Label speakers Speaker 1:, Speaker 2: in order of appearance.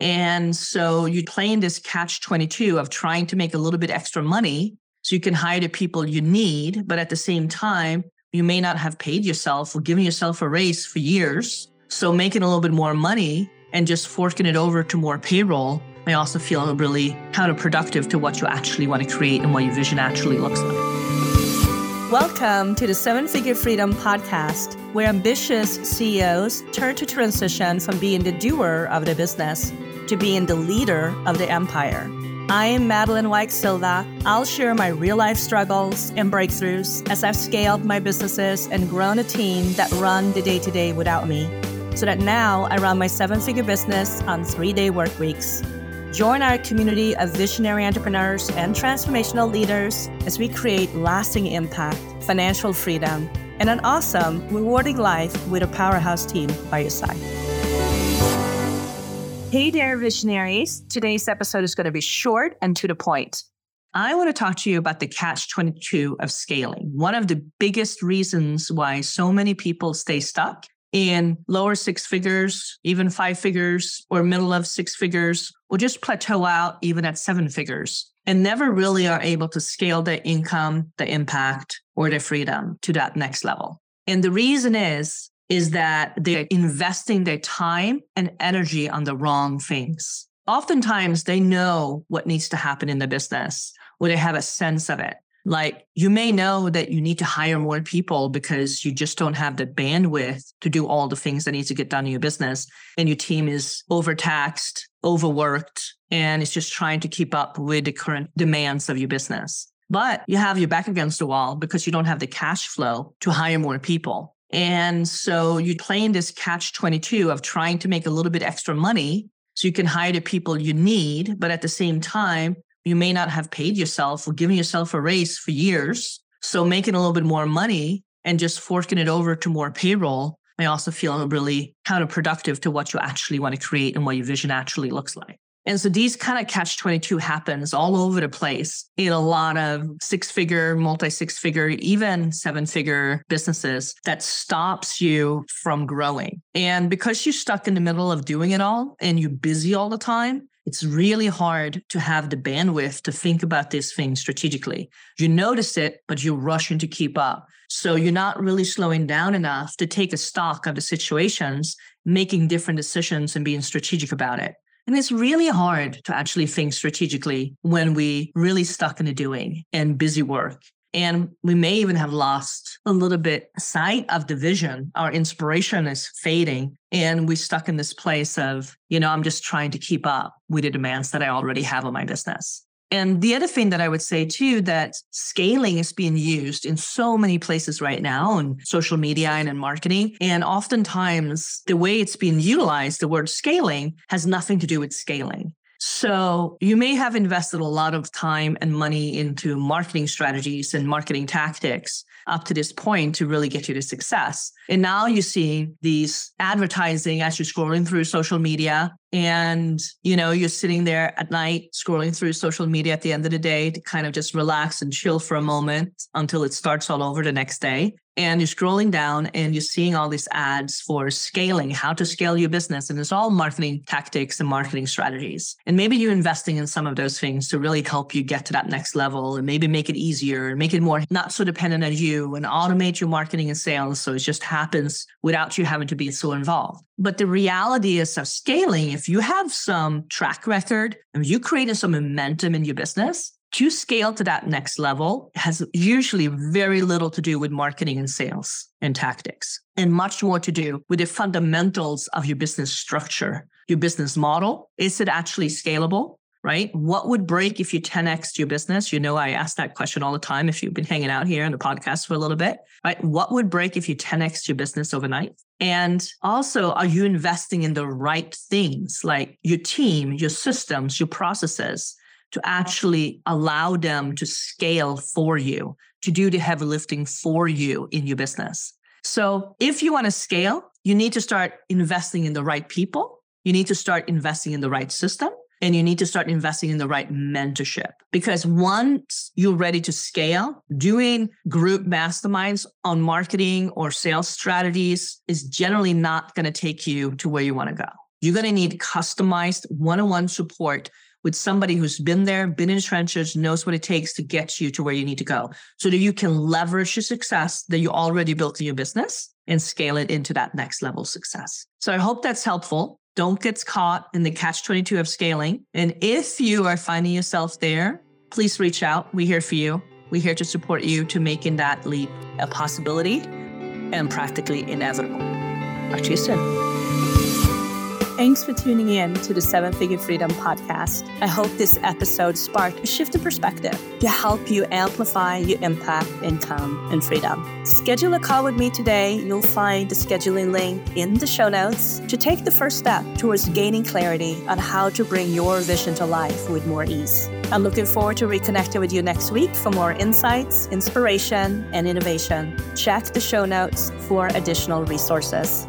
Speaker 1: And so you play in this catch 22 of trying to make a little bit extra money so you can hire the people you need. But at the same time, you may not have paid yourself or given yourself a raise for years. So making a little bit more money and just forking it over to more payroll may also feel really counterproductive to what you actually want to create and what your vision actually looks like.
Speaker 2: Welcome to the Seven Figure Freedom Podcast, where ambitious CEOs turn to transition from being the doer of the business to being the leader of the empire. I am Madeleine Wyke Silva. I'll share my real life struggles and breakthroughs as I've scaled my businesses and grown a team that run the day to day without me, so that now I run my seven figure business on three day work weeks. Join our community of visionary entrepreneurs and transformational leaders as we create lasting impact, financial freedom, and an awesome, rewarding life with a powerhouse team by your side. Hey there, visionaries. Today's episode is going to be short and to the point.
Speaker 1: I want to talk to you about the catch 22 of scaling. One of the biggest reasons why so many people stay stuck in lower six figures, even five figures, or middle of six figures, or just plateau out even at seven figures and never really are able to scale their income, the impact, or their freedom to that next level. And the reason is is that they're investing their time and energy on the wrong things. Oftentimes, they know what needs to happen in the business or they have a sense of it. Like you may know that you need to hire more people because you just don't have the bandwidth to do all the things that need to get done in your business. And your team is overtaxed, overworked, and it's just trying to keep up with the current demands of your business. But you have your back against the wall because you don't have the cash flow to hire more people. And so you play in this catch 22 of trying to make a little bit extra money so you can hire the people you need. But at the same time, you may not have paid yourself or given yourself a raise for years. So making a little bit more money and just forking it over to more payroll may also feel really counterproductive to what you actually want to create and what your vision actually looks like. And so these kind of catch 22 happens all over the place in a lot of six figure, multi six figure, even seven figure businesses that stops you from growing. And because you're stuck in the middle of doing it all and you're busy all the time, it's really hard to have the bandwidth to think about this thing strategically. You notice it, but you're rushing to keep up. So you're not really slowing down enough to take a stock of the situations, making different decisions and being strategic about it. And it's really hard to actually think strategically when we really stuck in the doing and busy work. And we may even have lost a little bit sight of the vision. Our inspiration is fading. And we're stuck in this place of, you know, I'm just trying to keep up with the demands that I already have on my business. And the other thing that I would say too, that scaling is being used in so many places right now in social media and in marketing. And oftentimes the way it's being utilized, the word scaling has nothing to do with scaling. So you may have invested a lot of time and money into marketing strategies and marketing tactics up to this point to really get you to success. And now you see these advertising as you're scrolling through social media and you know you're sitting there at night scrolling through social media at the end of the day to kind of just relax and chill for a moment until it starts all over the next day and you're scrolling down and you're seeing all these ads for scaling, how to scale your business. And it's all marketing tactics and marketing strategies. And maybe you're investing in some of those things to really help you get to that next level and maybe make it easier and make it more not so dependent on you and automate your marketing and sales. So it just happens without you having to be so involved. But the reality is of scaling, if you have some track record and you created some momentum in your business, to scale to that next level has usually very little to do with marketing and sales and tactics, and much more to do with the fundamentals of your business structure, your business model. Is it actually scalable? Right? What would break if you 10x your business? You know, I ask that question all the time if you've been hanging out here in the podcast for a little bit, right? What would break if you 10x your business overnight? And also, are you investing in the right things like your team, your systems, your processes? to actually allow them to scale for you, to do the heavy lifting for you in your business. So if you want to scale, you need to start investing in the right people. You need to start investing in the right system and you need to start investing in the right mentorship because once you're ready to scale, doing group masterminds on marketing or sales strategies is generally not going to take you to where you want to go. You're going to need customized one on one support with somebody who's been there, been in trenches, knows what it takes to get you to where you need to go so that you can leverage the success that you already built in your business and scale it into that next level success. So I hope that's helpful. Don't get caught in the catch 22 of scaling. And if you are finding yourself there, please reach out. We're here for you. We're here to support you to making that leap
Speaker 2: a possibility and practically inevitable. Talk to you soon. Thanks for tuning in to the Seven Figure Freedom podcast. I hope this episode sparked a shift in perspective to help you amplify your impact, income, and freedom. Schedule a call with me today. You'll find the scheduling link in the show notes to take the first step towards gaining clarity on how to bring your vision to life with more ease. I'm looking forward to reconnecting with you next week for more insights, inspiration, and innovation. Check the show notes for additional resources.